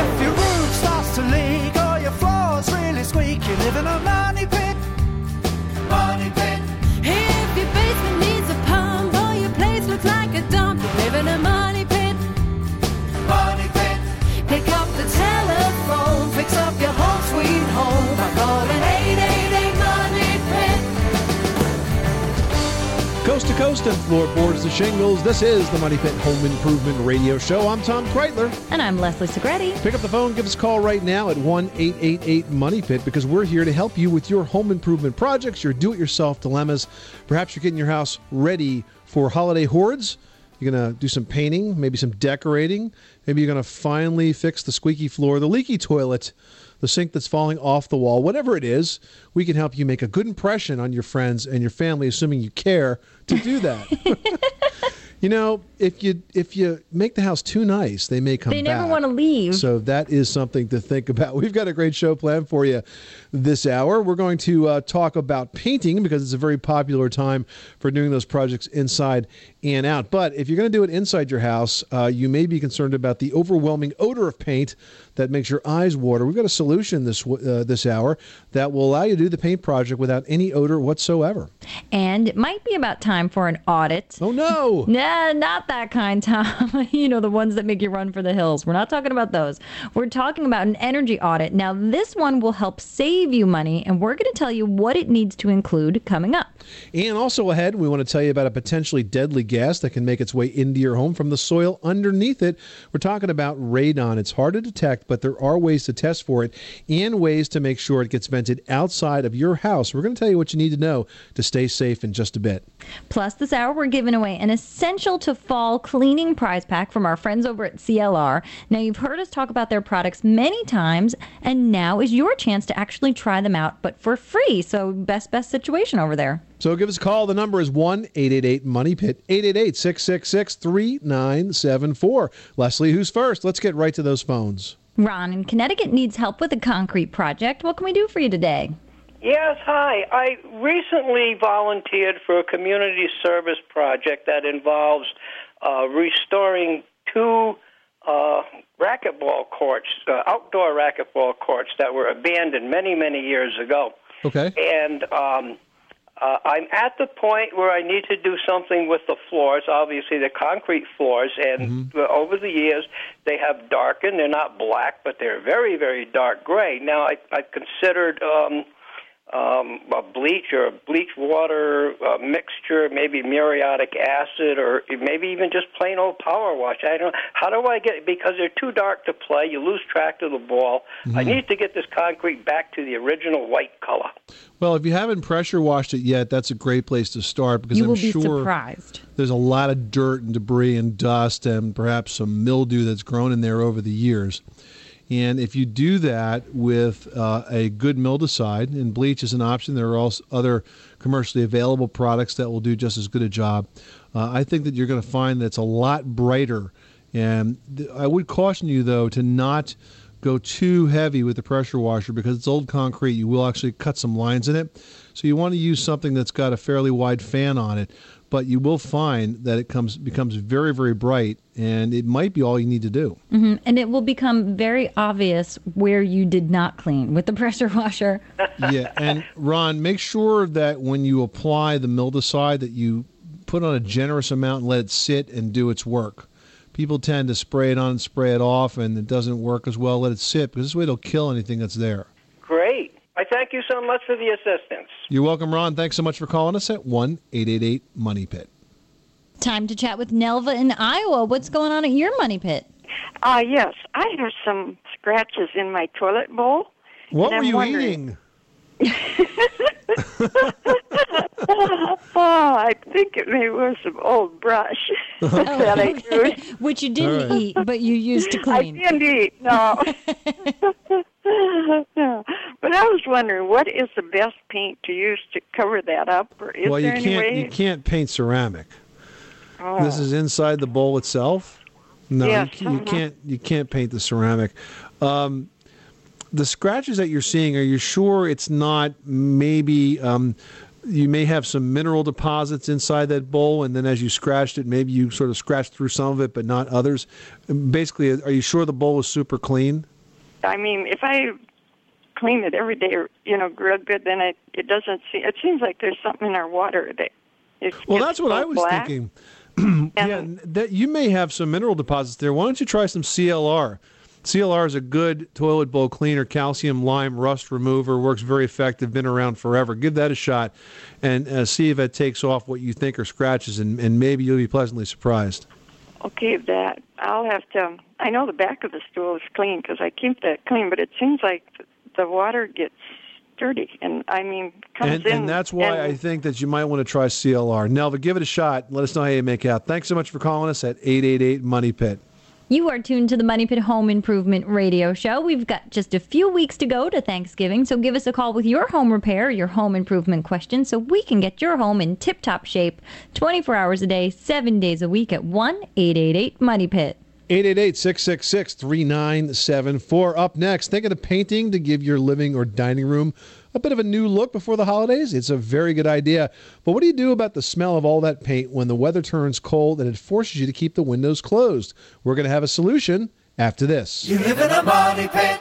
If your roof starts to leak or your floor's really squeak, you live to coast and floorboards to shingles. This is the Money Pit Home Improvement Radio Show. I'm Tom Kraeutler. And I'm Leslie Segrete. Pick up the phone, give us a call right now at 1 888 Money Pit because we're here to help you with your home improvement projects, your do it yourself dilemmas. Perhaps you're getting your house ready for holiday hordes. You're going to do some painting, maybe some decorating. Maybe you're going to finally fix the squeaky floor, the leaky toilet, the sink that's falling off the wall. Whatever it is, we can help you make a good impression on your friends and your family, assuming you care to do that. you know, if you if you make the house too nice, they may come They never back. wanna leave. So that is something to think about. We've got a great show planned for you this hour. We're going to uh, talk about painting because it's a very popular time for doing those projects inside and out. But if you're going to do it inside your house, uh, you may be concerned about the overwhelming odor of paint that makes your eyes water. We've got a solution this uh, this hour that will allow you to do the paint project without any odor whatsoever. And it might be about time for an audit. Oh no! Nah, not that kind, Tom. you know, the ones that make you run for the hills. We're not talking about those. We're talking about an energy audit. Now, this one will help save you money, and we're going to tell you what it needs to include coming up. And also ahead, we want to tell you about a potentially deadly gas that can make its way into your home from the soil underneath it. We're talking about radon. It's hard to detect, but there are ways to test for it and ways to make sure it gets vented outside of your house. We're going to tell you what you need to know to stay safe in just a bit. Plus, this hour, we're giving away an essential to fall cleaning prize pack from our friends over at CLR. Now, you've heard us talk about their products many times, and now is your chance to actually try them out, but for free. So, best, best situation over there. So give us a call. The number is 1 888 Money Pit, 888 666 3974. Leslie, who's first? Let's get right to those phones. Ron in Connecticut needs help with a concrete project. What can we do for you today? Yes, hi. I recently volunteered for a community service project that involves uh, restoring two uh, racquetball courts, uh, outdoor racquetball courts that were abandoned many, many years ago. Okay. And um, uh, I'm at the point where I need to do something with the floors. Obviously, they're concrete floors, and uh, over the years they have darkened. They're not black, but they're very, very dark gray. Now, I, I've considered um, um, a bleach or a bleach water uh, mixture, maybe muriatic acid, or maybe even just plain old power wash. I don't. How do I get? Because they're too dark to play. You lose track of the ball. I need to get this concrete back to the original white color. Well, if you haven't pressure washed it yet, that's a great place to start because You I'm will be sure surprised. there's a lot of dirt and debris and dust and perhaps some mildew that's grown in there over the years. And if you do that with uh, a good mildewcide, and bleach is an option, there are also other commercially available products that will do just as good a job. Uh, I think that you're going to find that it's a lot brighter. And th- I would caution you, though, to not go too heavy with the pressure washer because it's old concrete. You will actually cut some lines in it. So you want to use something that's got a fairly wide fan on it. But you will find that it comes becomes very, very bright, and it might be all you need to do. hmm And it will become very obvious where you did not clean with the pressure washer. yeah, and Ron, make sure that when you apply the mildewcide that you put on a generous amount and let it sit and do its work. People tend to spray it on and spray it off, and it doesn't work as well. Let it sit because this way it'll kill anything that's there. Great. I thank you so much for the assistance. You're welcome, Ron. Thanks so much for calling us at one eight eight eight Money Pit. Time to chat with Nelva in Iowa. What's going on at your money pit? Uh, yes, I have some scratches in my toilet bowl. What and were I'm you wondering- eating? oh, I think it maybe was some old brush that I used. Which you didn't All right. eat, but you used to clean. I clean. didn't eat, no. no. Was wondering, what is the best paint to use to cover that up? Or is well, you any can't way? you can't paint ceramic. Oh. This is inside the bowl itself. No, Yes, you, you uh-huh. can't you can't paint the ceramic. Um, the scratches that you're seeing, are you sure it's not maybe um, you may have some mineral deposits inside that bowl, and then as you scratched it, maybe you sort of scratched through some of it, but not others. Basically, are you sure the bowl is super clean? I mean, if I clean it every day, you know, real good, then it it doesn't seem. It seems like there's something in our water that. It Well, that's what I was black. thinking. yeah, that you may have some mineral deposits there. Why don't you try some CLR? CLR is a good toilet bowl cleaner, calcium lime rust remover, works very effective, been around forever. Give that a shot and uh, see if it takes off what you think are scratches, and, and maybe you'll be pleasantly surprised. Okay, that I'll have to. I know the back of the stool is clean because I keep that clean, but it seems like the water gets dirty, and I mean comes And, in. and that's why and- I think that you might want to try CLR. Nelva, give it a shot. Let us know how you make out. Thanks so much for calling us at 888 Money Pit. You are tuned to the Money Pit Home Improvement Radio Show. We've got just a few weeks to go to Thanksgiving, so give us a call with your home repair, your home improvement question, so we can get your home in tip top shape 24 hours a day, 7 days a week at 1 888 Money Pit. 888-666-3974. Up next, thinking of the painting to give your living or dining room a bit of a new look before the holidays? It's a very good idea. But what do you do about the smell of all that paint when the weather turns cold and it forces you to keep the windows closed? We're going to have a solution after this. You live in a money pit.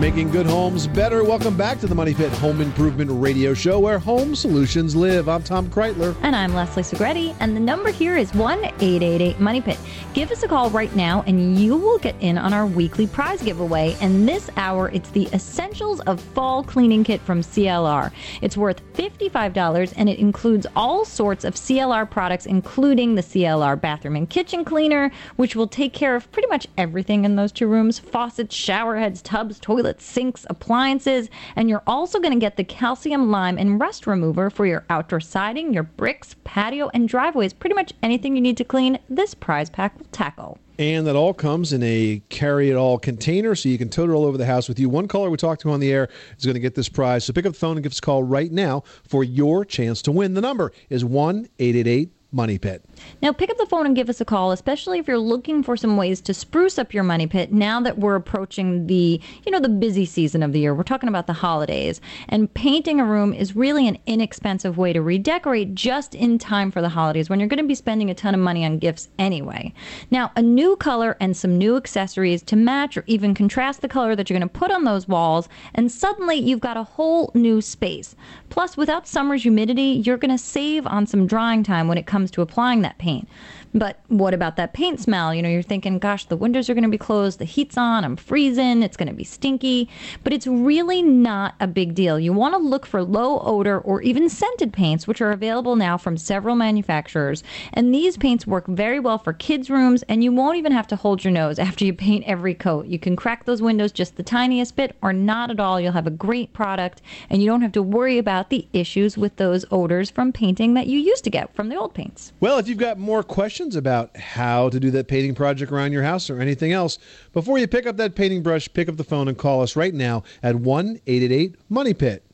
Making good homes better. Welcome back to the Money Pit Home Improvement Radio Show where home solutions live. I'm Tom Kraeutler. And I'm Leslie Segrete, and the number here is 1 888 Money Pit. Give us a call right now, and you will get in on our weekly prize giveaway. And this hour, it's the Essentials of Fall Cleaning Kit from CLR. It's worth $55, and it includes all sorts of CLR products, including the CLR bathroom and kitchen cleaner, which will take care of pretty much everything in those two rooms faucets, shower heads, tubs, toilets, sinks, appliances. And you're also going to get the calcium lime and rust remover for your outdoor siding, your bricks, patio, and driveways. Pretty much anything you need to clean, this prize pack will tackle. And that all comes in a carry it all container so you can tote it all over the house with you. One caller we talked to on the air is going to get this prize. So pick up the phone and give us a call right now for your chance to win. The number is 1 888 Money Pit. Now, pick up the phone and give us a call, especially if you're looking for some ways to spruce up your money pit now that we're approaching the, you know, the busy season of the year. We're talking about the holidays. And painting a room is really an inexpensive way to redecorate just in time for the holidays when you're going to be spending a ton of money on gifts anyway. Now, a new color and some new accessories to match or even contrast the color that you're going to put on those walls, and suddenly you've got a whole new space. Plus, without summer's humidity, you're going to save on some drying time when it comes to applying that paint. But what about that paint smell? You know, you're thinking, gosh, the windows are going to be closed, the heat's on, I'm freezing, it's going to be stinky. But it's really not a big deal. You want to look for low odor or even scented paints, which are available now from several manufacturers. And these paints work very well for kids' rooms, and you won't even have to hold your nose after you paint every coat. You can crack those windows just the tiniest bit or not at all. You'll have a great product, and you don't have to worry about the issues with those odors from painting that you used to get from the old paints. Well, if you've got more questions about how to do that painting project around your house or anything else, before you pick up that painting brush, pick up the phone and call us right now at 1 888 Money Pit.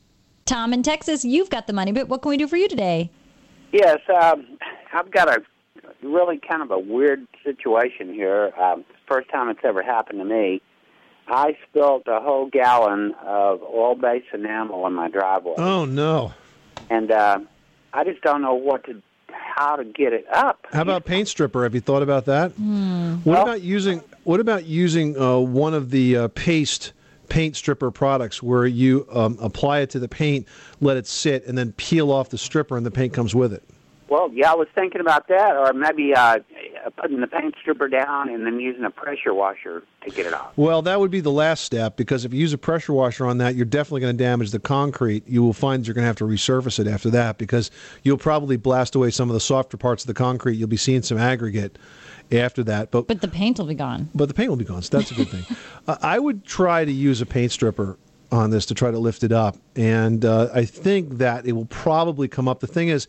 Tom in Texas, you've got the money, but what can we do for you today? Yes, um, I've got a really kind of a weird situation here. Um, first time it's ever happened to me. I spilled a whole gallon of oil-based enamel in my driveway, Oh, no. and uh, I just don't know what to, how to get it up. How about paint stripper? Have you thought about that? What Well- about using What about using uh, one of the uh, paste paint stripper products where you um, apply it to the paint, let it sit, and then peel off the stripper, and the paint comes with it? Well, yeah, I was thinking about that, or maybe uh, putting the paint stripper down and then using a pressure washer to get it off? Well, that would be the last step because if you use a pressure washer on that, you're definitely going to damage the concrete. You will find you're going to have to resurface it after that because you'll probably blast away some of the softer parts of the concrete. You'll be seeing some aggregate after that, but But the paint will be gone. but the paint will be gone. So that's a good thing. uh, I would try to use a paint stripper on this to try to lift it up, and uh, I think that it will probably come up. The thing is,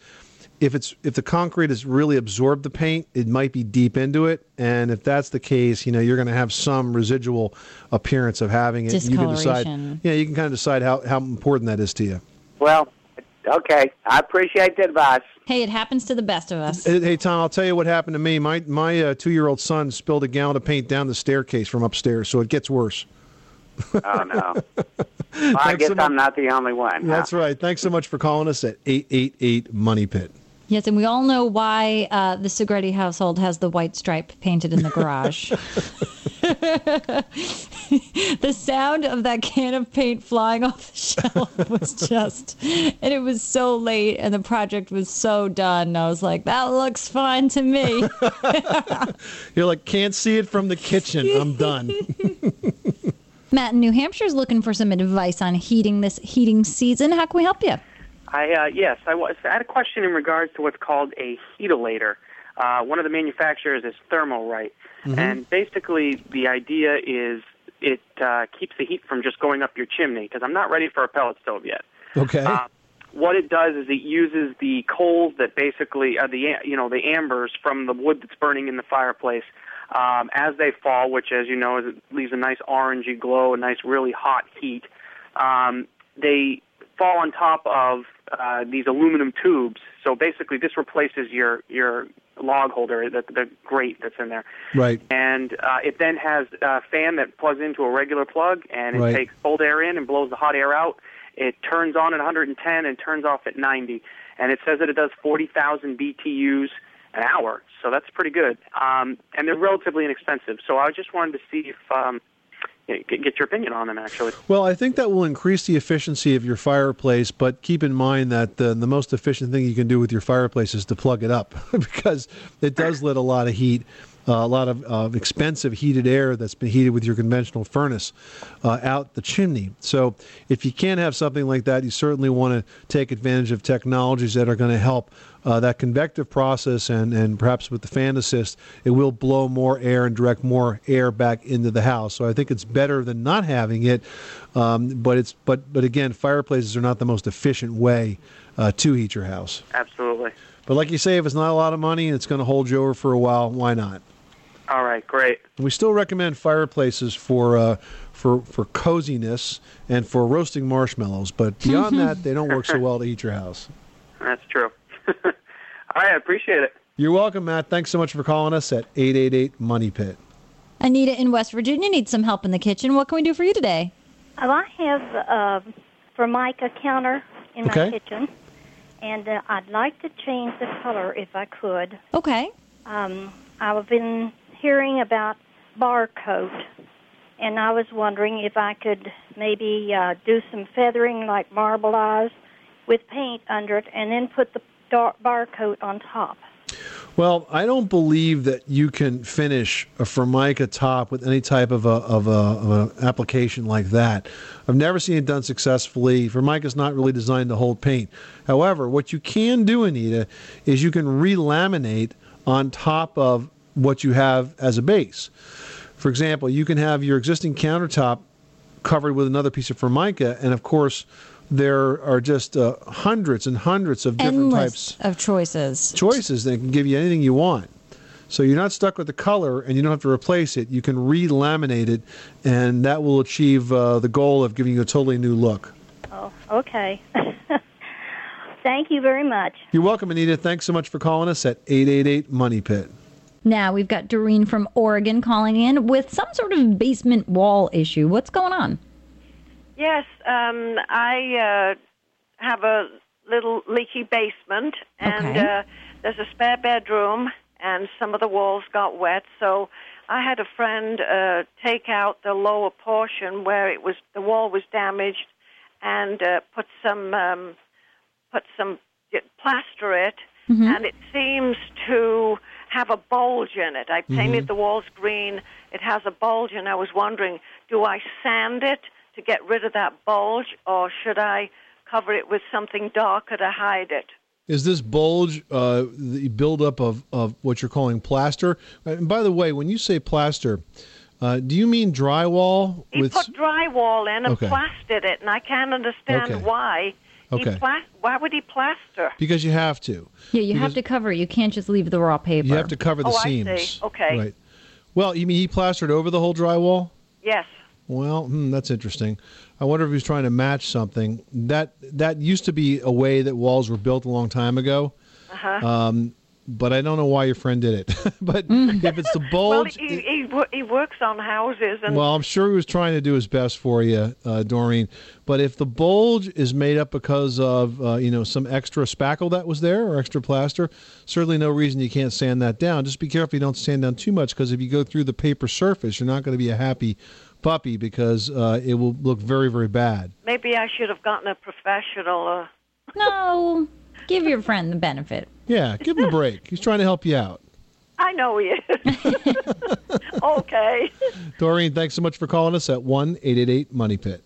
if it's if the concrete has really absorbed the paint, it might be deep into it, and if that's the case, you know you're going to have some residual appearance of having it. You can decide. Yeah, you can kind of decide how how important that is to you. Well, okay. I appreciate the advice. Hey, it happens to the best of us. Hey, hey, Tom, I'll tell you what happened to me. My my uh, two year old son spilled a gallon of paint down the staircase from upstairs, so it gets worse. Oh no. Well, I guess so I'm not the only one. huh? That's right. Thanks so much for calling us at 888 Money Pit. Yes, and we all know why uh, the Segrete household has the white stripe painted in the garage. the sound of that can of paint flying off the shelf was just, and it was so late, and the project was so done. I was like, that looks fine to me. You're like, can't see it from the kitchen. I'm done. Matt in New Hampshire is looking for some advice on heating this heating season. How can we help you? I uh, yes, I was. I had a question in regards to what's called a heatilator. Uh, one of the manufacturers is Thermalright, and basically the idea is it uh, keeps the heat from just going up your chimney. Because I'm not ready for a pellet stove yet. Okay. Uh, what it does is it uses the coals that basically are the you know the ambers from the wood that's burning in the fireplace um, as they fall, which as you know is, leaves a nice orangey glow, a nice really hot heat. Um, they fall on top of uh, these aluminum tubes. So basically, this replaces your your log holder, the, the grate that's in there. Right. And uh, it then has a fan that plugs into a regular plug, and it Right. takes cold air in and blows the hot air out. It turns on at 110 and turns off at 90. And it says that it does 40,000 BTUs an hour, so that's pretty good. Um, and they're relatively inexpensive. So I just wanted to see if um, get your opinion on them, actually. Well, I think that will increase the efficiency of your fireplace, but keep in mind that the, the most efficient thing you can do with your fireplace is to plug it up because it does let a lot of heat, a lot of uh, expensive heated air that's been heated with your conventional furnace uh, out the chimney. So if you can't have something like that, you certainly want to take advantage of technologies that are going to help uh, that convective process and, and perhaps with the fan assist, it will blow more air and direct more air back into the house. So I think it's better than not having it. Um, but it's but but again, fireplaces are not the most efficient way uh, to heat your house. Absolutely. But like you say, if it's not a lot of money and it's going to hold you over for a while, why not? All right, great. We still recommend fireplaces for uh, for for coziness and for roasting marshmallows, but beyond that, they don't work so well to heat your house. That's true. All right, I appreciate it. You're welcome, Matt. Thanks so much for calling us at 888 Money Pit. Anita in West Virginia needs some help in the kitchen. What can we do for you today? Well, I have a Formica counter in Okay. my kitchen, and uh, I'd like to change the color if I could. Okay. Um, I've been hearing about bar coat, and I was wondering if I could maybe uh, do some feathering like marbleize with paint under it, and then put the dark bar coat on top. Well, I don't believe that you can finish a Formica top with any type of a of a, of a application like that. I've never seen it done successfully. Formica's not really designed to hold paint. However, what you can do, Anita, is you can relaminate on top of what you have as a base. For example, you can have your existing countertop covered with another piece of Formica, and of course, there are just uh, hundreds and hundreds of different Endless types of choices. choices that can give you anything you want. So you're not stuck with the color, and you don't have to replace it. You can re-laminate it, and that will achieve uh, the goal of giving you a totally new look. Oh, okay. Thank you very much. You're welcome, Anita. Thanks so much for calling us at 888 Money Pit. Now we've got Doreen from Oregon calling in with some sort of basement wall issue. What's going on? Yes, um, I uh, have a little leaky basement, and Okay. uh, there's a spare bedroom, and some of the walls got wet. So I had a friend uh, take out the lower portion where it was the wall was damaged, and uh, put some um, put some plaster it, Mm-hmm. and it seems to have a bulge in it. I painted the walls green. It has a bulge, and I was wondering, do I sand it to get rid of that bulge, or should I cover it with something darker to hide it? Is this bulge uh, the buildup of, of what you're calling plaster? And by the way, when you say plaster, uh, do you mean drywall? He with put drywall in and Okay. plastered it, and I can't understand Okay. why. Okay. He plas- why would he plaster? because you have to. Yeah, you have to cover it. You can't just leave the raw paper. You have to cover the Oh, I see. seams. Okay. Right. Well, you mean he plastered over the whole drywall? Yes. Well, hmm, that's interesting. I wonder if he was trying to match something. That that used to be a way that walls were built a long time ago. Uh-huh. Um, but I don't know why your friend did it. but if it's the well, bulge, he, he, he works on houses, and well, I'm sure he was trying to do his best for you, uh, Doreen. But if the bulge is made up because of uh, you know some extra spackle that was there or extra plaster, certainly no reason you can't sand that down. Just be careful you don't sand down too much because if you go through the paper surface, you're not going to be a happy puppy because uh, it will look very very bad. maybe I should have gotten a professional. Uh, No, give your friend the benefit. Yeah, give him a break. He's trying to help you out. I know he is. okay. Doreen, thanks so much for calling us at one eight eight eight Money Pit.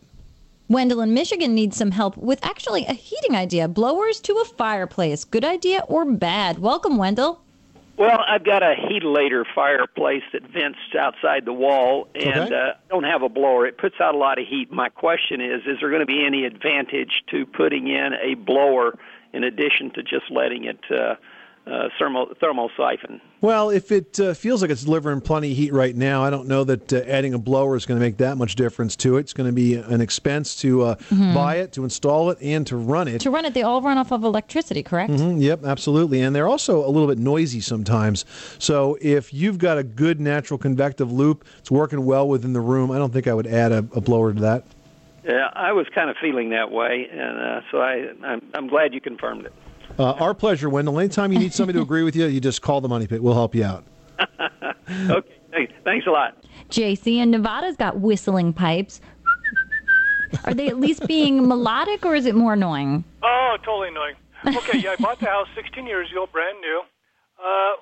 Wendell in Michigan needs some help with actually a heating idea. Blowers to a fireplace. Good idea or bad? Welcome, Wendell. Well, I've got a heatilator fireplace that vents outside the wall, and Okay. uh, don't have a blower. It puts out a lot of heat. My question is: Is there going to be any advantage to putting in a blower in addition to just letting it uh, uh, thermal thermal siphon? Well, if it uh, feels like it's delivering plenty of heat right now, I don't know that uh, adding a blower is going to make that much difference to it. It's going to be an expense to uh, Mhm. buy it, to install it, and to run it. To run it, they all run off of electricity, correct? Mhm, yep, absolutely. And they're also a little bit noisy sometimes. So if you've got a good natural convective loop, it's working well within the room, I don't think I would add a, a blower to that. Yeah, I was kind of feeling that way, and uh, so I I'm, I'm glad you confirmed it. Uh, our pleasure, Wendell. Anytime you need somebody to agree with you, you just call the Money Pit. We'll help you out. okay, thanks, thanks a lot. JC and Nevada's got whistling pipes. Are they at least being melodic or is it more annoying? Oh, totally annoying. Okay, yeah, I bought the house 16 years ago, brand new. Uh,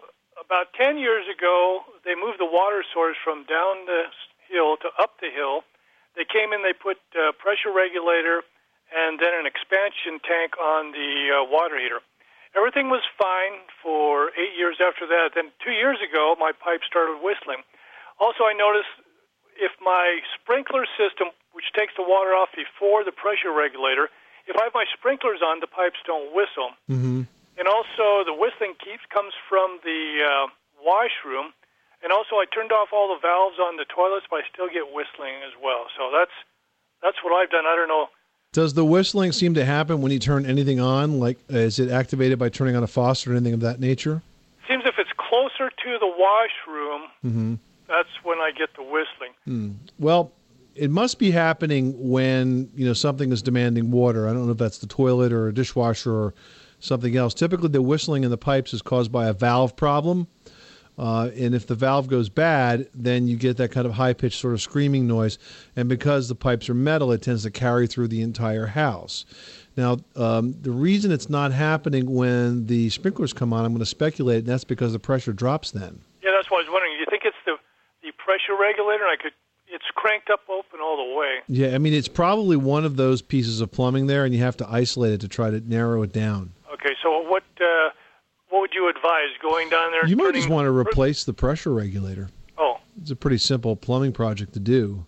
about 10 years ago, they moved the water source from down the hill to up the hill. They came in, they put uh, pressure regulator and then an expansion tank on the uh, water heater. Everything was fine for eight years after that. Then two years ago, my pipe started whistling. Also, I noticed if my sprinkler system, which takes the water off before the pressure regulator, if I have my sprinklers on, the pipes don't whistle. Mm-hmm. And also, the whistling keeps comes from the uh, washroom. And also, I turned off all the valves on the toilets, but I still get whistling as well. So that's that's what I've done. I don't know. Does the whistling seem to happen when you turn anything on? Like, is it activated by turning on a faucet or anything of that nature? Seems if it's closer to the washroom, Mm-hmm. that's when I get the whistling. Hmm. Well, it must be happening when you know something is demanding water. I don't know if that's the toilet or a dishwasher or something else. Typically, the whistling in the pipes is caused by a valve problem. Uh, and if the valve goes bad, then you get that kind of high pitched sort of screaming noise. And because the pipes are metal, it tends to carry through the entire house. Now, um, the reason it's not happening when the sprinklers come on, I'm going to speculate, and that's because the pressure drops then. Yeah, that's what I was wondering. Do you think it's the the pressure regulator? I could. It's cranked up open all the way. Yeah, I mean, it's probably one of those pieces of plumbing there, and you have to isolate it to try to narrow it down. Okay, so what you advise? Going down there? You might turning- just want to replace the pressure regulator. Oh, It's a pretty simple plumbing project to do,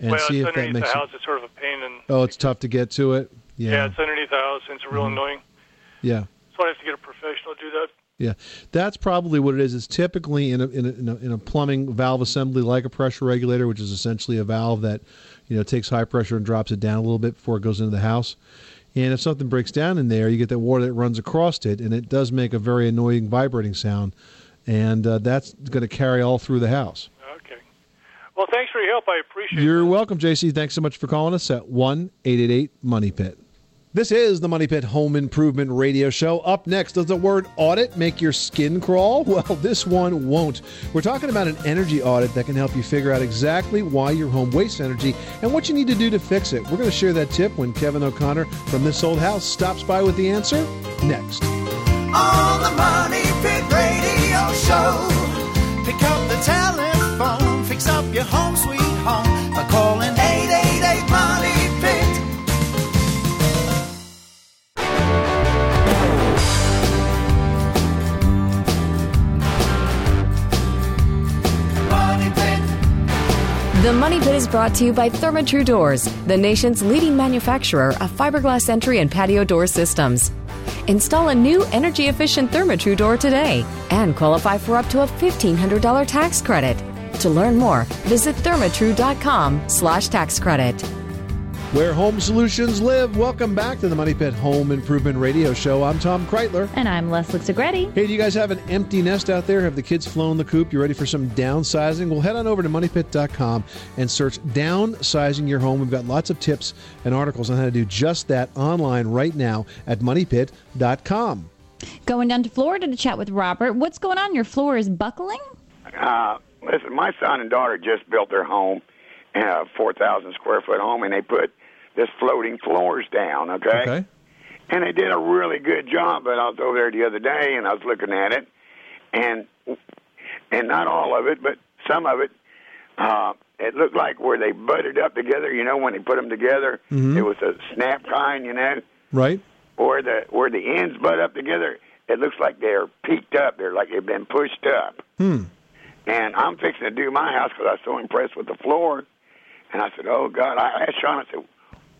and well, see if that makes the it. house. It's sort of a pain, and Oh, it's tough to get to it. yeah, Yeah, it's underneath the house, and it's real Mhm. annoying. yeah, So I have to get a professional to do that. yeah. That's probably what it is. It's typically in a, in a in a in a plumbing valve assembly like a pressure regulator, which is essentially a valve that you know takes high pressure and drops it down a little bit before it goes into the house. And if something breaks down in there, you get that water that runs across it, and it does make a very annoying vibrating sound, and uh, that's going to carry all through the house. Okay. Well, thanks for your help. I appreciate it. You're welcome, JC. Thanks so much for calling us at 1 888 Money Pit. This is the Money Pit Home Improvement Radio Show. Up next, does the word audit make your skin crawl? Well, this one won't. We're talking about an energy audit that can help you figure out exactly why your home wastes energy and what you need to do to fix it. We're going to share that tip when Kevin O'Connor from This Old House stops by with the answer next. On brought to you by Therma-Tru Doors, the nation's leading manufacturer of fiberglass entry and patio door systems. Install a new energy-efficient Therma-Tru door today and qualify for up to a $1,500 tax credit. To learn more, visit thermatru.com slash tax credit. Where home solutions live. Welcome back to the Money Pit Home Improvement Radio Show. I'm Tom Kraeutler. And I'm Leslie Segrete. Hey, do you guys have an empty nest out there? Have the kids flown the coop? You ready for some downsizing? Well, head on over to moneypit.com and search downsizing your home. We've got lots of tips and articles on how to do just that online right now at moneypit.com. Going down to Florida to chat with Robert. What's going on? Your floor is buckling? Uh, listen, my son and daughter just built their home, a 4,000 square foot home, and they put this floating floors down, okay? Okay. And they did a really good job, but I was over there the other day and I was looking at it, and and not all of it, but some of it, uh, it looked like where they butted up together. You know, when they put them together, Mhm. it was a snap kind. You know, Right? where the where the ends butt up together, it looks like they're peaked up. They're like they've been pushed up. Hmm. And I'm fixing to do my house because I was so impressed with the floor. And I said, "Oh God!" I asked Sean. I said,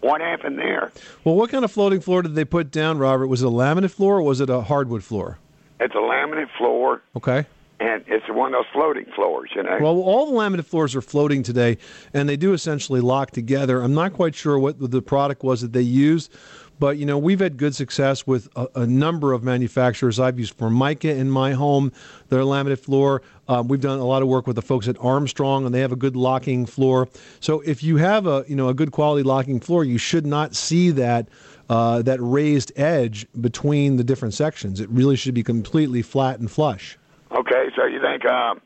"What happened there?" Well, what kind of floating floor did they put down, Robert? Was it a laminate floor or was it a hardwood floor? It's a laminate floor, Okay. and it's one of those floating floors. You know. Well, all the laminate floors are floating today, and they do essentially lock together. I'm not quite sure what the product was that they used, but you know we've had good success with a, a number of manufacturers. I've used Formica in my home, their laminate floor. Um, we've done a lot of work with the folks at Armstrong, and they have a good locking floor. So if you have a you know a good quality locking floor, you should not see that. Uh, that raised edge between the different sections. It really should be completely flat and flush. okay, so you think, um,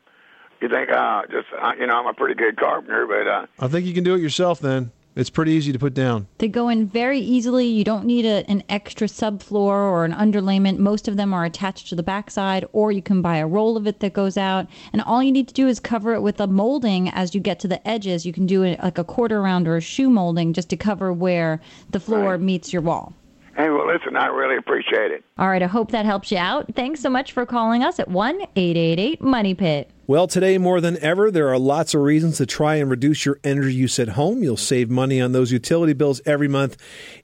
you think, uh, just uh, you know, I'm a pretty good carpenter, but uh, I think you can do it yourself then. It's pretty easy to put down. They go in very easily. You don't need a, an extra subfloor or an underlayment. Most of them are attached to the backside, or you can buy a roll of it that goes out. And all you need to do is cover it with a molding as you get to the edges. You can do it like a quarter round or a shoe molding just to cover where the floor meets your wall. hey, well, listen, I really appreciate it. All right, I hope that helps you out. Thanks so much for calling us at 1 888 Money Pit. Well, today more than ever, there are lots of reasons to try and reduce your energy use at home. You'll save money on those utility bills every month,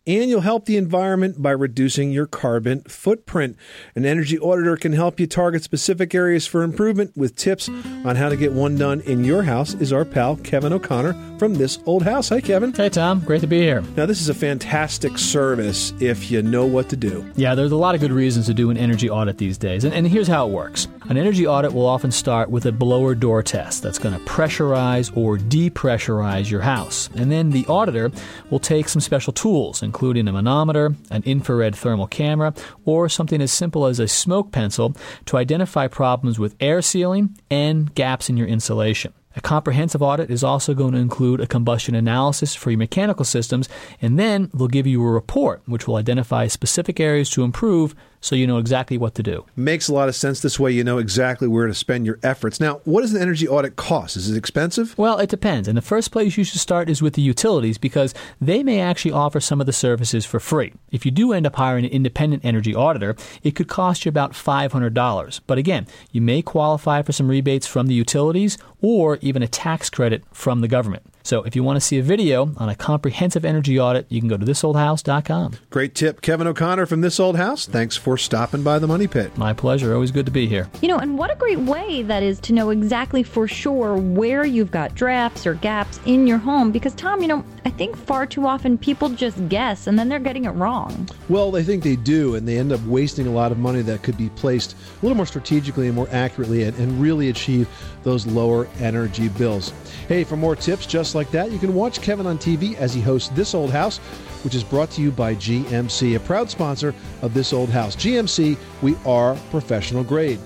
and you'll help the environment by reducing your carbon footprint. An energy auditor can help you target specific areas for improvement with tips on how to get one done in your house. Is our pal Kevin O'Connor from This Old House. Hi, Kevin. Hey, Tom. Great to be here. Now, this is a fantastic service if you know what to do. Yeah, there's a lot of good reasons to do an energy audit these days, and, and here's how it works. An energy audit will often start with a blower door test that's going to pressurize or depressurize your house. And then the auditor will take some special tools, including a manometer, an infrared thermal camera, or something as simple as a smoke pencil to identify problems with air sealing and gaps in your insulation. A comprehensive audit is also going to include a combustion analysis for your mechanical systems, and then they'll give you a report which will identify specific areas to improve so you know exactly what to do. Makes a lot of sense. This way, you know exactly where to spend your efforts. Now, what does an energy audit cost? Is it expensive? Well, it depends. And the first place you should start is with the utilities because they may actually offer some of the services for free. If you do end up hiring an independent energy auditor, it could cost you about $500. But again, you may qualify for some rebates from the utilities or even a tax credit from the government. So if you want to see a video on a comprehensive energy audit, you can go to thisoldhouse.com. Great tip. Kevin O'Connor from This Old House. Thanks for stopping by the Money Pit. My pleasure. Always good to be here. You know, and what a great way that is to know exactly for sure where you've got drafts or gaps in your home. Because, Tom, you know, I think far too often people just guess and then they're getting it wrong. Well, they think they do, and they end up wasting a lot of money that could be placed a little more strategically and more accurately and, and really achieve those lower energy bills. Hey, for more tips just like that, you can watch Kevin on TV as he hosts This Old House, which is brought to you by GMC, a proud sponsor of This Old House. GMC, we are professional grade.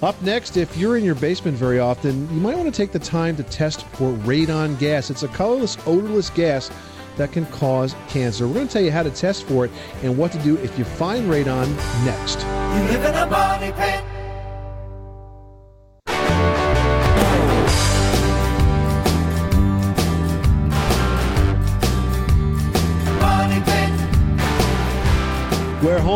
Up next, if you're in your basement very often, you might want to take the time to test for radon gas. It's a colorless, odorless gas that can cause cancer. We're going to tell you how to test for it and what to do if you find radon next. You live in a money pit.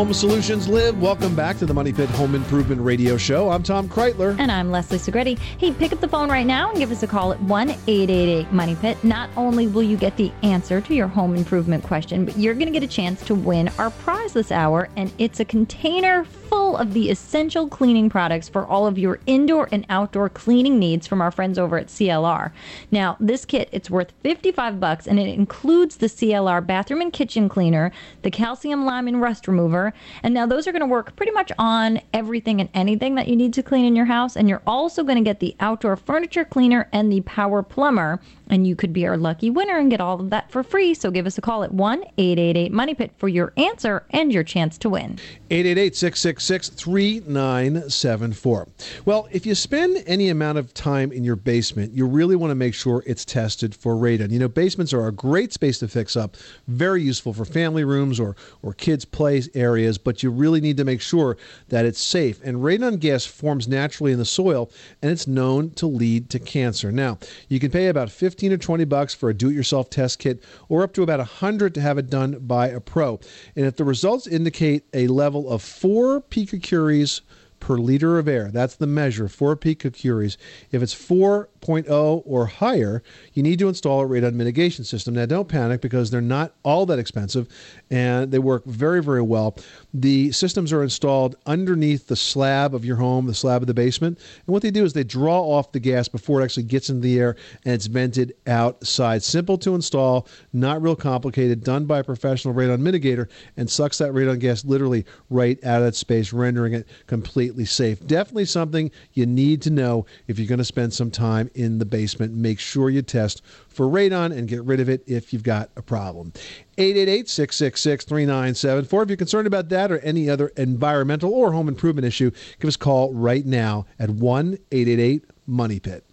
Home solutions live. Welcome back to the Money Pit Home Improvement Radio Show. I'm Tom Kraeutler. And I'm Leslie Segrete. Hey, pick up the phone right now and give us a call at 1 888 Money Pit. Not only will you get the answer to your home improvement question, but you're going to get a chance to win our prize this hour. And it's a container full of the essential cleaning products for all of your indoor and outdoor cleaning needs from our friends over at CLR. Now, this kit, it's worth 55 bucks and it includes the CLR bathroom and kitchen cleaner, the calcium lime and rust remover, and now those are going to work pretty much on everything and anything that you need to clean in your house, and you're also going to get the outdoor furniture cleaner and the power plumber. And you could be our lucky winner and get all of that for free. So give us a call at 1 888 Money Pit for your answer and your chance to win. 888 666 3974. Well, if you spend any amount of time in your basement, you really want to make sure it's tested for radon. You know, basements are a great space to fix up, very useful for family rooms or, or kids' play areas, but you really need to make sure that it's safe. And radon gas forms naturally in the soil and it's known to lead to cancer. Now, you can pay about 15 or 20 bucks for a do-it-yourself test kit or up to about 100 to have it done by a pro. And if the results indicate a level of 4 picocuries per liter of air. That's the measure, 4 picocuries. If it's 4.0 or higher, you need to install a radon mitigation system. Now, don't panic because they're not all that expensive and they work very, very well. The systems are installed underneath the slab of your home, the slab of the basement. And what they do is they draw off the gas before it actually gets into the air and it's vented outside. Simple to install, not real complicated, done by a professional radon mitigator and sucks that radon gas literally right out of that space, rendering it completely safe. Definitely something you need to know if you're going to spend some time in the basement. Make sure you test for radon and get rid of it if you've got a problem. 888 666 3974. If you're concerned about that or any other environmental or home improvement issue, give us a call right now at 1 888 Money Pit.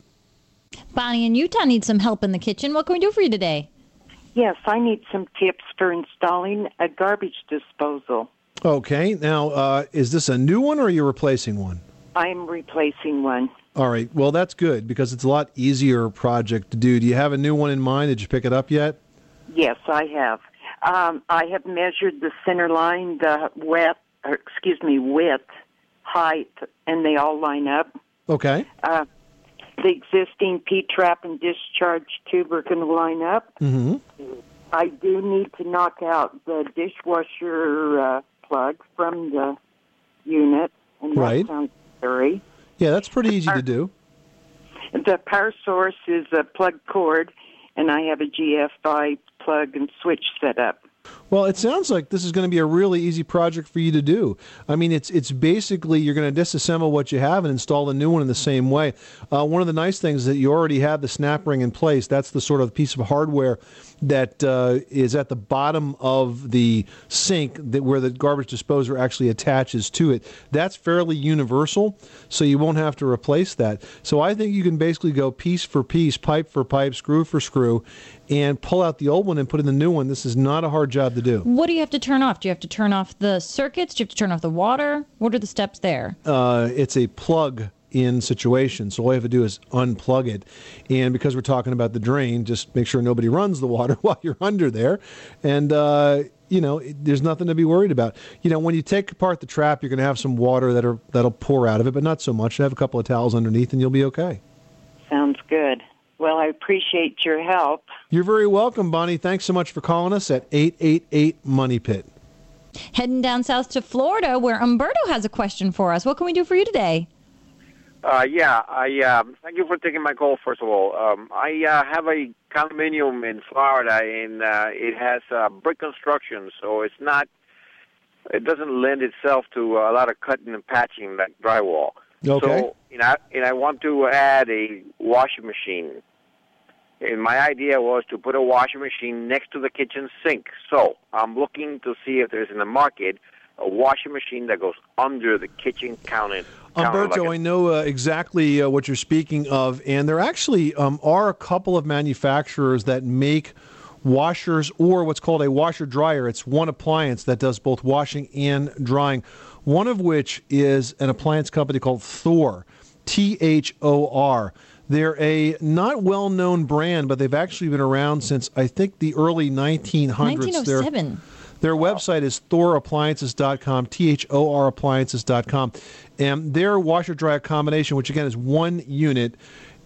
Bonnie in Utah needs some help in the kitchen. What can we do for you today? Yes, I need some tips for installing a garbage disposal. Okay, now uh, is this a new one or are you replacing one? I'm replacing one. All right, well, that's good because it's a lot easier project to do. Do you have a new one in mind? Did you pick it up yet? Yes, I have. Um, I have measured the center line, the width, or excuse me, width, height, and they all line up. Okay. Uh, the existing P trap and discharge tube are going to line up. Mm-hmm. I do need to knock out the dishwasher uh, plug from the unit, and that Right. scary. Yeah, that's pretty easy to do. The power source is a plug cord, and I have a GFI plug and switch set up. Well, it sounds like this is going to be a really easy project for you to do. I mean, it's it's basically you're going to disassemble what you have and install a new one in the same way. Uh, one of the nice things is that you already have the snap ring in place. That's the sort of piece of hardware that uh, is at the bottom of the sink that where the garbage disposer actually attaches to it. That's fairly universal, so you won't have to replace that. So I think you can basically go piece for piece, pipe for pipe, screw for screw, and pull out the old one and put in the new one. This is not a hard job to do. What do you have to turn off? Do you have to turn off the circuits? Do you have to turn off the water? What are the steps there? uh, it's a plug in situation. So all you have to do is unplug it. And because we're talking about the drain, just make sure nobody runs the water while you're under there. And, uh, you know, it, there's nothing to be worried about. You know, when you take apart the trap, you're going to have some water that are, that'll pour out of it, but not so much. Have a couple of towels underneath and you'll be okay. Sounds good. Well, I appreciate your help. You're very welcome, Bonnie. Thanks so much for calling us at 888 Money Pit. Heading down south to Florida, where Umberto has a question for us. What can we do for you today? Uh, yeah, I um, thank you for taking my call. First of all, um, I uh, have a condominium in Florida, and uh, it has uh, brick construction, so it's not. It doesn't lend itself to a lot of cutting and patching like drywall. Okay. So, you know, and I want to add a washing machine. And my idea was to put a washing machine next to the kitchen sink. So I'm looking to see if there's in the market a washing machine that goes under the kitchen counter. Umberto, like I know uh, exactly uh, what you're speaking of, and there actually um, are a couple of manufacturers that make washers or what's called a washer dryer. It's one appliance that does both washing and drying. One of which is an appliance company called Thor, T H O R. They're a not well known brand, but they've actually been around since I think the early 1900s. They're- 1907. Their website is thorappliances.com, T H O R appliances.com. And their washer dryer combination, which again is one unit,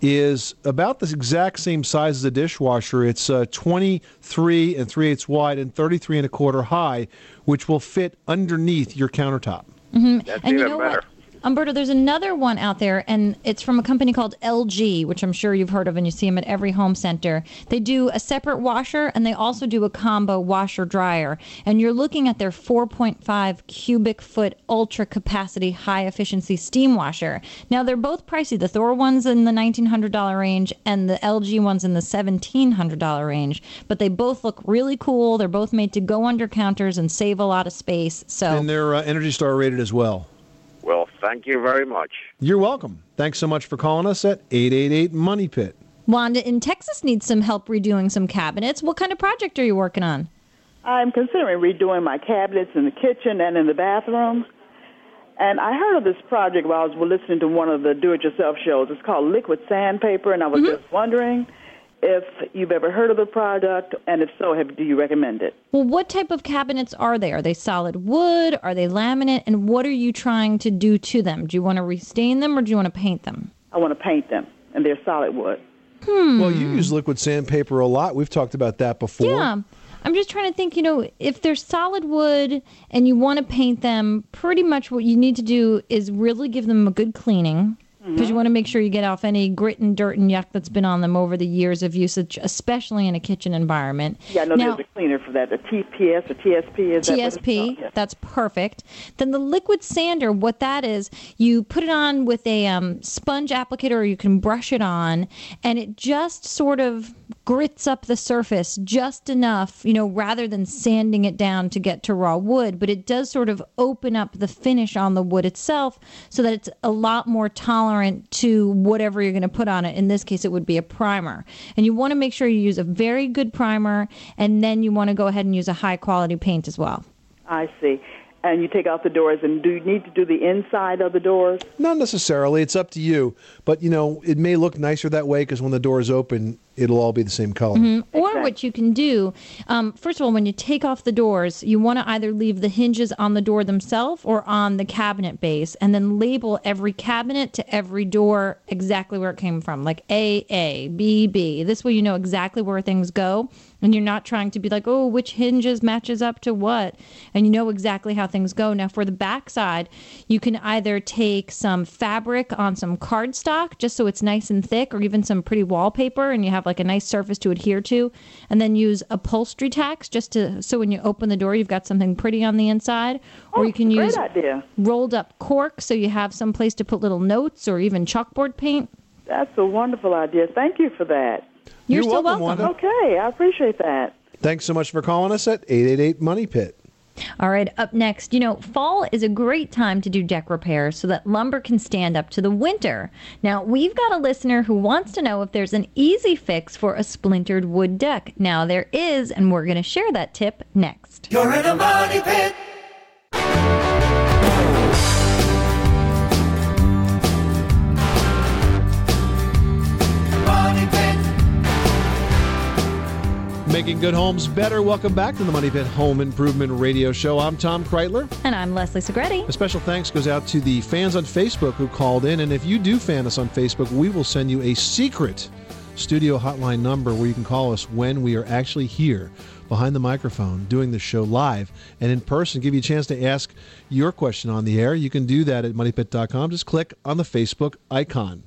is about the exact same size as a dishwasher. It's uh, 23 and 3 eighths wide and 33 and a quarter high, which will fit underneath your countertop. hmm That's and you even know better. what? Umberto, there's another one out there, and it's from a company called LG, which I'm sure you've heard of, and you see them at every home center. They do a separate washer, and they also do a combo washer dryer. And you're looking at their 4.5 cubic foot ultra capacity high efficiency steam washer. Now they're both pricey. The Thor one's in the $1,900 range, and the LG one's in the $1,700 range. But they both look really cool. They're both made to go under counters and save a lot of space. So And they're uh, Energy Star rated as well. Well, thank you very much. You're welcome. Thanks so much for calling us at 888 Money Pit. Wanda in Texas needs some help redoing some cabinets. What kind of project are you working on? I'm considering redoing my cabinets in the kitchen and in the bathroom. And I heard of this project while I was listening to one of the do-it-yourself shows. It's called liquid sandpaper, and I was Mm-hmm. just wondering if you've ever heard of the product, and if so, have, do you recommend it? Well, what type of cabinets are they? Are they solid wood? Are they laminate? And what are you trying to do to them? Do you want to restain them or do you want to paint them? I want to paint them, and they're solid wood. Hmm. Well, you use liquid sandpaper a lot. We've talked about that before. Yeah. I'm just trying to think, you know, if they're solid wood and you want to paint them, pretty much what you need to do is really give them a good cleaning because you want to make sure you get off any grit and dirt and yuck that's been on them over the years of usage, especially in a kitchen environment. Yeah, no, now, there's a cleaner for that, the TPS or TSP. Is that what it's? TSP, that's perfect. Then the liquid sander, what that is, you put it on with a um, sponge applicator, or you can brush it on, and it just sort of grits up the surface just enough, you know, rather than sanding it down to get to raw wood. But it does sort of open up the finish on the wood itself, so that it's a lot more tolerant to whatever you're going to put on it. In this case, it would be a primer, and you want to make sure you use a very good primer, and then you want to go ahead and use a high quality paint as well. I see. And you take out the doors, and do you need to do the inside of the doors? Not necessarily. It's up to you. But, you know, it may look nicer that way because when the doors open, it'll all be the same color. Mhm. Or what you can do, um, first of all, when you take off the doors, you want to either leave the hinges on the door themselves or on the cabinet base, and then label every cabinet to every door exactly where it came from, like A A B B. This way, you know exactly where things go, and you're not trying to be like, oh, which hinges matches up to what, and you know exactly how things go. Now, for the back side, you can either take some fabric on some cardstock, just so it's nice and thick, or even some pretty wallpaper, and you have like a nice surface to adhere to, and then use upholstery tacks just to so when you open the door, you've got something pretty on the inside, or you can use idea. rolled up cork so you have some place to put little notes or even chalkboard paint. That's a wonderful idea. Thank you for that. You're You're still welcome, welcome. Okay, I appreciate that. Thanks so much for calling us at 888 Money Pit. All right, up next, you know, fall is a great time to do deck repairs so that lumber can stand up to the winter. Now, we've got a listener who wants to know if there's an easy fix for a splintered wood deck. Now, there is, and we're going to share that tip next. You're in a money pit. Making good homes better. Welcome back to the Money Pit Home Improvement Radio Show. I'm Tom Kraeutler. And I'm Leslie Segrete. A special thanks goes out to the fans on Facebook who called in. And if you do fan us on Facebook, we will send you a secret studio hotline number where you can call us when we are actually here behind the microphone doing the show live and in person. Give you a chance to ask your question on the air. You can do that at moneypit.com. Just click on the Facebook icon.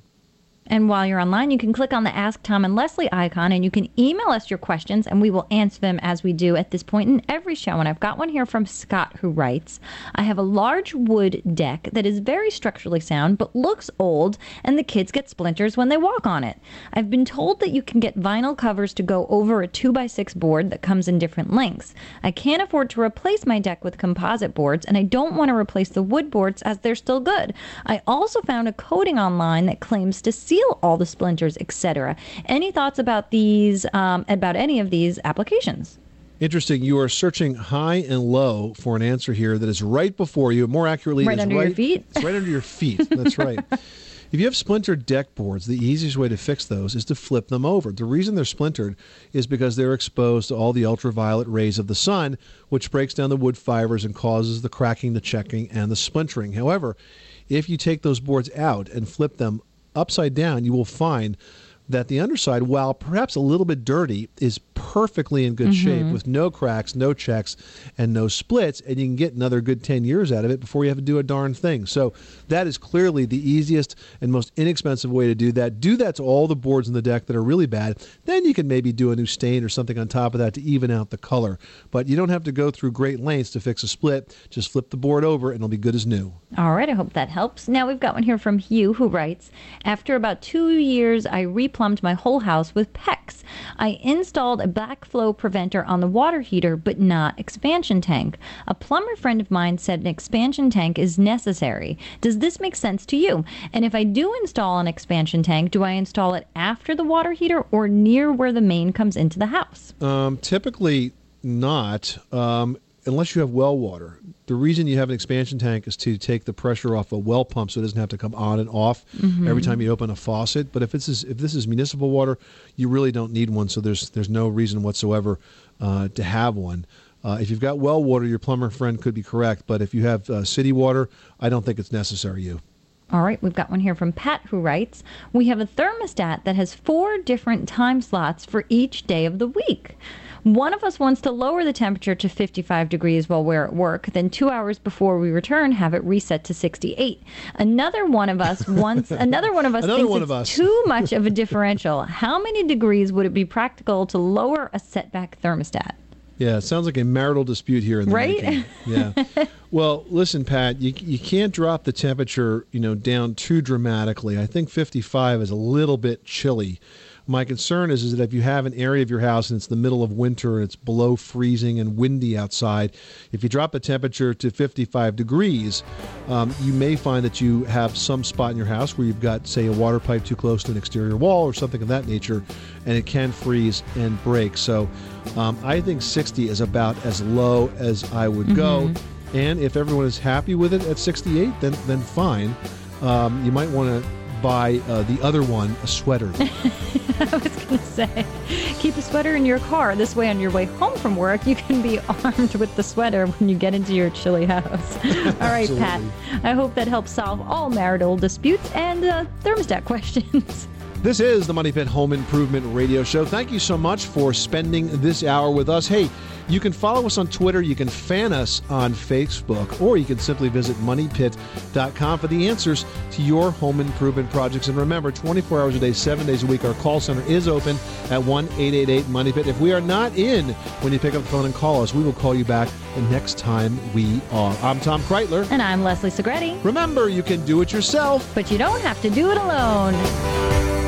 And while you're online, you can click on the Ask Tom and Leslie icon and you can email us your questions and we will answer them as we do at this point in every show. And I've got one here from Scott who writes I have a large wood deck that is very structurally sound but looks old and the kids get splinters when they walk on it. I've been told that you can get vinyl covers to go over a 2x6 board that comes in different lengths. I can't afford to replace my deck with composite boards and I don't want to replace the wood boards as they're still good. I also found a coating online that claims to seal all the splinters, etc. Any thoughts about these, um, about any of these applications? Interesting. You are searching high and low for an answer here that is right before you. More accurately, Right under your feet? It's right under your feet. That's right. If you have splintered deck boards, the easiest way to fix those is to flip them over. The reason they're splintered is because they're exposed to all the ultraviolet rays of the sun, which breaks down the wood fibers and causes the cracking, the checking, and the splintering. However, if you take those boards out and flip them upside down, you will find that the underside, while perhaps a little bit dirty, is perfectly in good shape Mhm. with no cracks, no checks, and no splits, and you can get another good 10 years out of it before you have to do a darn thing. So that is clearly the easiest and most inexpensive way to do that. Do that to all the boards in the deck that are really bad. Then you can maybe do a new stain or something on top of that to even out the color. But you don't have to go through great lengths to fix a split. Just flip the board over and it'll be good as new. All right, I hope that helps. Now we've got one here from Hugh who writes After about two years, I replumbed my whole house with PEX. I installed a backflow preventer on the water heater, but not expansion tank. A plumber friend of mine said an expansion tank is necessary. Does this make sense to you? And if I do install an expansion tank, do I install it after the water heater or near where the main comes into the house? Um, typically not, um, unless you have well water. The reason you have an expansion tank is to take the pressure off a well pump, so it doesn't have to come on and off Mhm. every time you open a faucet. But if this is if this is municipal water, you really don't need one. So there's there's no reason whatsoever uh, to have one. Uh, if you've got well water, your plumber friend could be correct. But if you have uh, city water, I don't think it's necessary. You. All right, we've got one here from Pat who writes We have a thermostat that has four different time slots for each day of the week. One of us wants to lower the temperature to 55 degrees while we're at work, then two hours before we return, have it reset to 68. Another one of us wants another one of us Another thinks it's us. too much of a differential. How many degrees would it be practical to lower a setback thermostat? Yeah, it sounds like a marital dispute here in the Right? making. Yeah. well, listen, Pat, you you can't drop the temperature, you know, down too dramatically. I think 55 is a little bit chilly. My concern is, is that if you have an area of your house and it's the middle of winter and it's below freezing and windy outside, if you drop the temperature to 55 degrees, um, you may find that you have some spot in your house where you've got, say, a water pipe too close to an exterior wall or something of that nature, and it can freeze and break. So um, I think 60 is about as low as I would go. Mhm. And if everyone is happy with it at 68, then then fine. Um, you might want to buy uh, the other one, a sweater. I was going to say, keep a sweater in your car. This way, on your way home from work, you can be armed with the sweater when you get into your chilly house. all right, Pat. I hope that helps solve all marital disputes and uh, thermostat questions. This is the Money Pit Home Improvement Radio Show. Thank you so much for spending this hour with us. Hey, you can follow us on Twitter, you can fan us on Facebook, or you can simply visit moneypit.com for the answers to your home improvement projects. And remember, 24 hours a day, seven days a week, our call center is open at 1 888 Money Pit. If we are not in when you pick up the phone and call us, we will call you back the next time we are. I'm Tom Kraeutler. And I'm Leslie Segrete. Remember, you can do it yourself, but you don't have to do it alone.